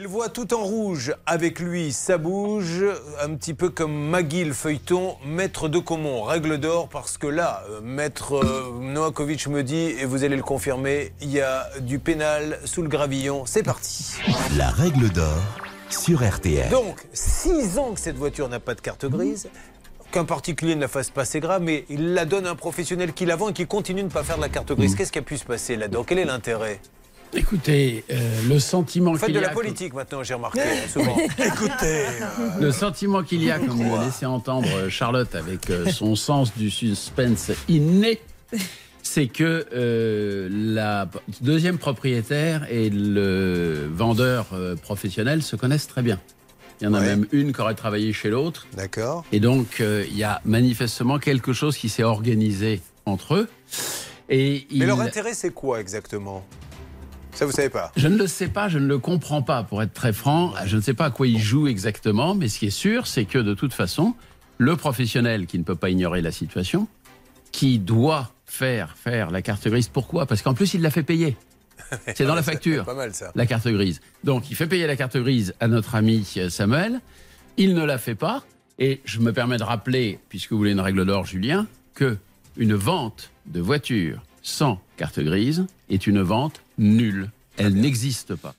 Il voit tout en rouge. Avec lui, ça bouge. Un petit peu comme Maggie le feuilleton, maître de Comont, règle d'or, parce que là, euh, maître euh, Noakovic me dit, et vous allez le confirmer, il y a du pénal sous le gravillon. C'est parti. La règle d'or sur RTL. Donc, six ans que cette voiture n'a pas de carte grise. Qu'un particulier ne la fasse pas, c'est grave, mais il la donne à un professionnel qui la vend et qui continue de ne pas faire de la carte grise. Qu'est-ce qui a pu se passer là-dedans? Quel est l'intérêt? Écoutez, euh, le sentiment Vous faites qu'il de y la a, politique maintenant, j'ai remarqué, hein, souvent. Écoutez, le sentiment qu'il y a, comme l'a laissé entendre euh, Charlotte avec euh, son sens du suspense inné, c'est que euh, la deuxième propriétaire et le vendeur euh, professionnel se connaissent très bien. Il y en a Ouais. même une qui aurait travaillé chez l'autre. D'accord. Et donc, euh, il y a manifestement quelque chose qui s'est organisé entre eux. Et Mais il- leur intérêt, c'est quoi exactement? Ça, vous savez pas Je ne le sais pas, je ne le comprends pas, pour être très franc. Je ne sais pas à quoi il joue exactement, mais ce qui est sûr, c'est que de toute façon, le professionnel qui ne peut pas ignorer la situation, qui doit faire faire la carte grise, pourquoi? Parce qu'en plus, il l'a fait payer. C'est dans la facture, Pas mal ça. la carte grise. Donc, il fait payer la carte grise à notre ami euh, Samuel. Il ne la fait pas. Et je me permets de rappeler, puisque vous voulez une règle d'or, Julien, que une vente de voiture sans carte grise est une vente nulle. Elle n'existe pas.